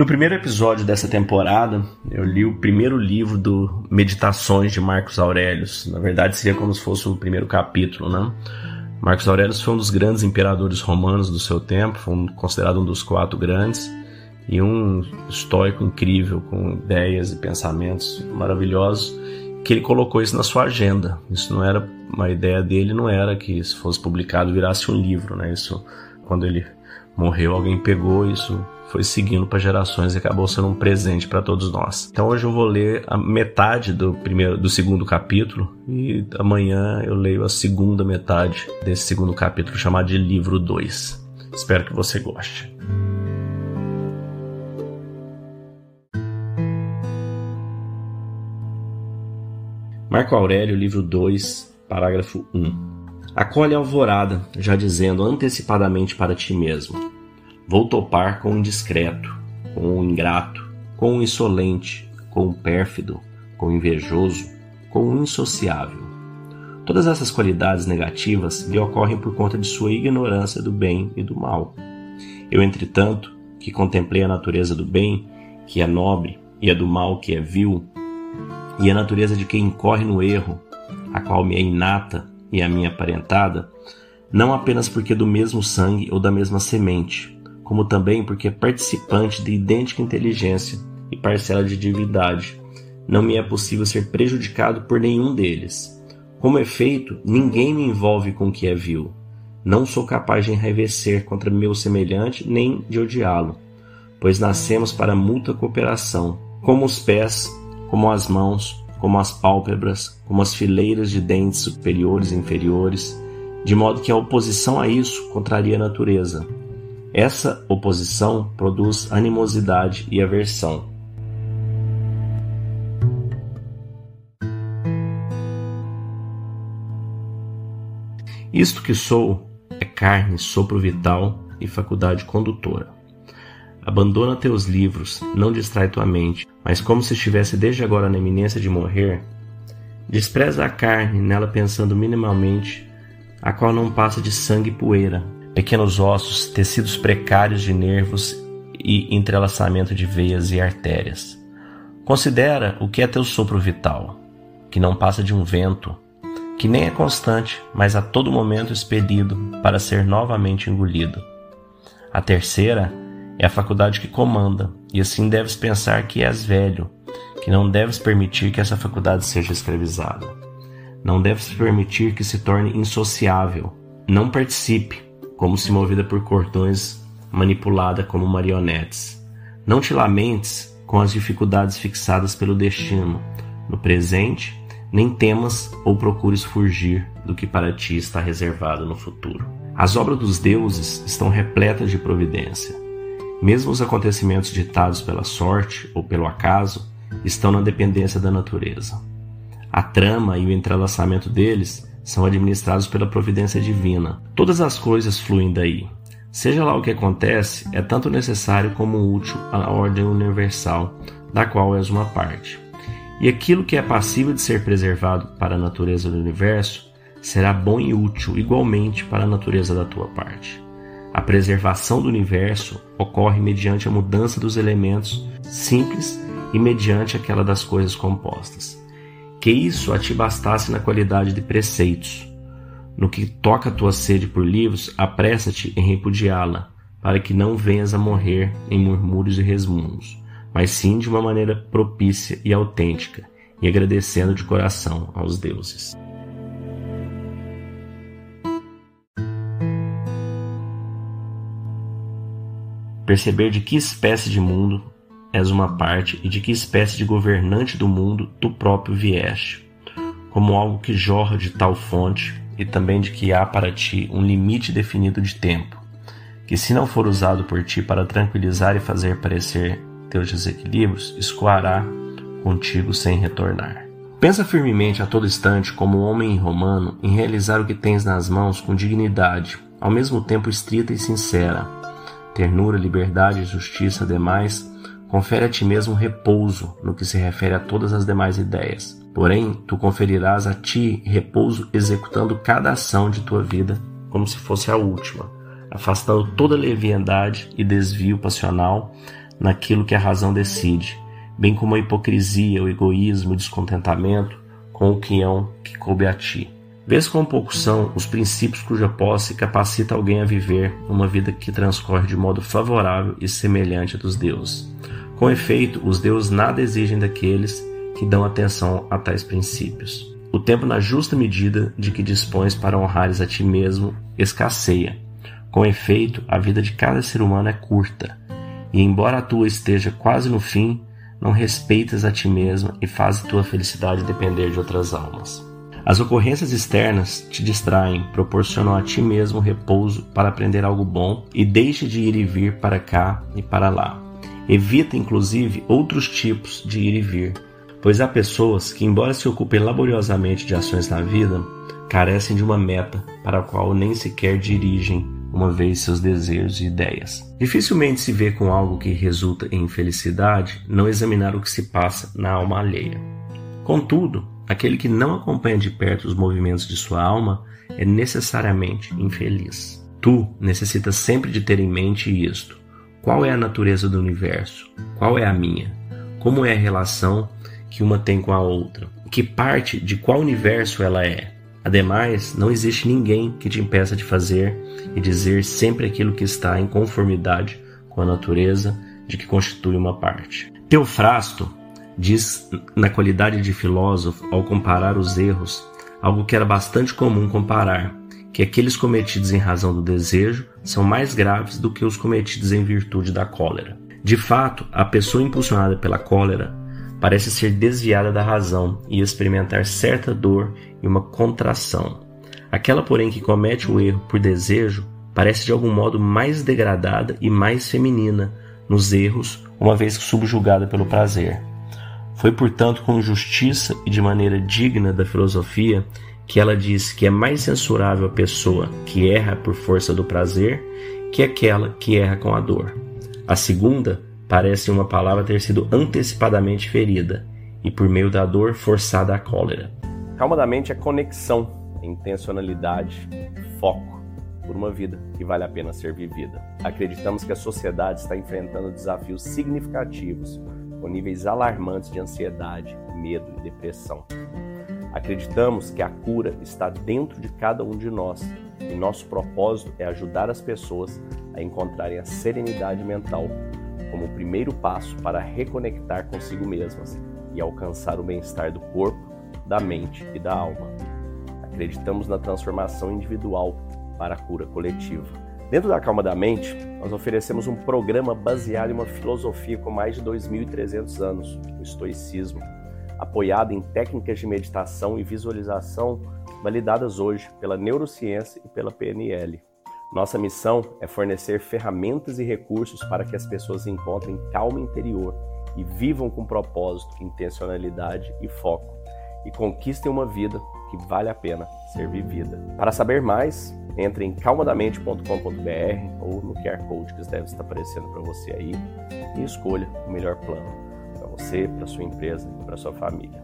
No primeiro episódio dessa temporada, eu li o primeiro livro do Meditações de Marcos Aurelius. Na verdade, seria como se fosse o primeiro capítulo, né? Marcos Aurelius foi um dos grandes imperadores romanos do seu tempo, foi considerado um dos quatro grandes e um estoico incrível, com ideias e pensamentos maravilhosos, que ele colocou isso na sua agenda. Isso não era uma ideia dele, não era que isso fosse publicado virasse um livro, né? Isso quando ele morreu, alguém pegou isso foi seguindo para gerações e acabou sendo um presente para todos nós. Então hoje eu vou ler a metade do primeiro do segundo capítulo e amanhã eu leio a segunda metade desse segundo capítulo chamado de livro 2. Espero que você goste. Marco Aurélio, livro 2, parágrafo 1. Acolhe a alvorada, já dizendo antecipadamente para ti mesmo: Vou topar com o indiscreto, com o ingrato, com o insolente, com o pérfido, com o invejoso, com o insociável. Todas essas qualidades negativas lhe ocorrem por conta de sua ignorância do bem e do mal. Eu, entretanto, que contemplei a natureza do bem, que é nobre, e a do mal, que é vil, e a natureza de quem incorre no erro, a qual me é inata e a minha aparentada, não apenas porque é do mesmo sangue ou da mesma semente, como também porque é participante de idêntica inteligência e parcela de divindade. Não me é possível ser prejudicado por nenhum deles. Como efeito, ninguém me envolve com o que é vil. Não sou capaz de enraivecer contra meu semelhante nem de odiá-lo, pois nascemos para mútua cooperação, como os pés, como as mãos, como as pálpebras, como as fileiras de dentes superiores e inferiores, de modo que a oposição a isso contraria a natureza, essa oposição produz animosidade e aversão. Isto que sou é carne, sopro vital e faculdade condutora. Abandona teus livros, não distrai tua mente, mas como se estivesse desde agora na iminência de morrer, despreza a carne, nela pensando minimamente, a qual não passa de sangue e poeira, pequenos ossos, tecidos precários de nervos e entrelaçamento de veias e artérias. Considera o que é teu sopro vital, que não passa de um vento, que nem é constante, mas a todo momento expelido para ser novamente engolido. A terceira é a faculdade que comanda, e assim deves pensar que és velho, que não deves permitir que essa faculdade seja escravizada. Não deves permitir que se torne insociável. Não participe, como se movida por cordões, manipulada como marionetes. Não te lamentes com as dificuldades fixadas pelo destino no presente, nem temas ou procures fugir do que para ti está reservado no futuro. As obras dos deuses estão repletas de providência. Mesmo os acontecimentos ditados pela sorte ou pelo acaso estão na dependência da natureza. A trama e o entrelaçamento deles são administrados pela providência divina. Todas as coisas fluem daí. Seja lá o que acontece, é tanto necessário como útil à ordem universal, da qual és uma parte. E aquilo que é passível de ser preservado para a natureza do universo será bom e útil igualmente para a natureza da tua parte. A preservação do universo ocorre mediante a mudança dos elementos simples e mediante aquela das coisas compostas que isso a ti bastasse na qualidade de preceitos. No que toca a tua sede por livros, apressa-te em repudiá-la, para que não venhas a morrer em murmúrios e resmungos, mas sim de uma maneira propícia e autêntica, e agradecendo de coração aos deuses. Perceber de que espécie de mundo és uma parte e de que espécie de governante do mundo tu próprio vieste, como algo que jorra de tal fonte e também de que há para ti um limite definido de tempo, que se não for usado por ti para tranquilizar e fazer parecer teus desequilíbrios, escoará contigo sem retornar. Pensa firmemente a todo instante, como homem romano, em realizar o que tens nas mãos com dignidade, ao mesmo tempo estrita e sincera. Ternura, liberdade justiça demais Confere a ti mesmo repouso no que se refere a todas as demais ideias. Porém, tu conferirás a ti repouso executando cada ação de tua vida como se fosse a última, afastando toda leviandade e desvio passional, naquilo que a razão decide, bem como a hipocrisia, o egoísmo, o descontentamento com o quião que coube a ti. Vês quão poucos são os princípios cuja posse capacita alguém a viver uma vida que transcorre de modo favorável e semelhante a dos deuses. Com efeito, os deuses nada exigem daqueles que dão atenção a tais princípios. O tempo, na justa medida de que dispões para honrares a ti mesmo, escasseia. Com efeito, a vida de cada ser humano é curta, e embora a tua esteja quase no fim, não respeitas a ti mesmo e fazes tua felicidade depender de outras almas. As ocorrências externas te distraem, proporcionam a ti mesmo repouso para aprender algo bom e deixe de ir e vir para cá e para lá. Evita, inclusive, outros tipos de ir e vir, pois há pessoas que, embora se ocupem laboriosamente de ações na vida, carecem de uma meta para a qual nem sequer dirigem uma vez seus desejos e ideias. Dificilmente se vê com algo que resulta em infelicidade não examinar o que se passa na alma alheia. Contudo, aquele que não acompanha de perto os movimentos de sua alma é necessariamente infeliz. Tu necessitas sempre de ter em mente isto: qual é a natureza do universo? Qual é a minha? Como é a relação que uma tem com a outra? Que parte de qual universo ela é? Ademais, não existe ninguém que te impeça de fazer e dizer sempre aquilo que está em conformidade com a natureza de que constitui uma parte. Teofrasto diz, na qualidade de filósofo, ao comparar os erros, algo que era bastante comum comparar, que aqueles cometidos em razão do desejo são mais graves do que os cometidos em virtude da cólera. De fato, a pessoa impulsionada pela cólera parece ser desviada da razão e experimentar certa dor e uma contração. Aquela, porém, que comete o erro por desejo parece de algum modo mais degradada e mais feminina nos erros, uma vez subjugada pelo prazer. Foi, portanto, com justiça e de maneira digna da filosofia que ela diz que é mais censurável a pessoa que erra por força do prazer que aquela que erra com a dor. A segunda parece uma palavra ter sido antecipadamente ferida e por meio da dor forçada à cólera. Calma da mente é conexão, intencionalidade, foco por uma vida que vale a pena ser vivida. Acreditamos que a sociedade está enfrentando desafios significativos, com níveis alarmantes de ansiedade, medo e depressão. Acreditamos que a cura está dentro de cada um de nós e nosso propósito é ajudar as pessoas a encontrarem a serenidade mental como o primeiro passo para reconectar consigo mesmas e alcançar o bem-estar do corpo, da mente e da alma. Acreditamos na transformação individual para a cura coletiva. Dentro da Calma da Mente, nós oferecemos um programa baseado em uma filosofia com mais de 2.300 anos, o estoicismo, apoiado em técnicas de meditação e visualização validadas hoje pela neurociência e pela PNL. Nossa missão é fornecer ferramentas e recursos para que as pessoas encontrem calma interior e vivam com propósito, intencionalidade e foco e conquistem uma vida que vale a pena ser vivida. Para saber mais, entre em calmadamente.com.br ou no QR Code que deve estar aparecendo para você aí e escolha o melhor plano para você, para sua empresa e para sua família.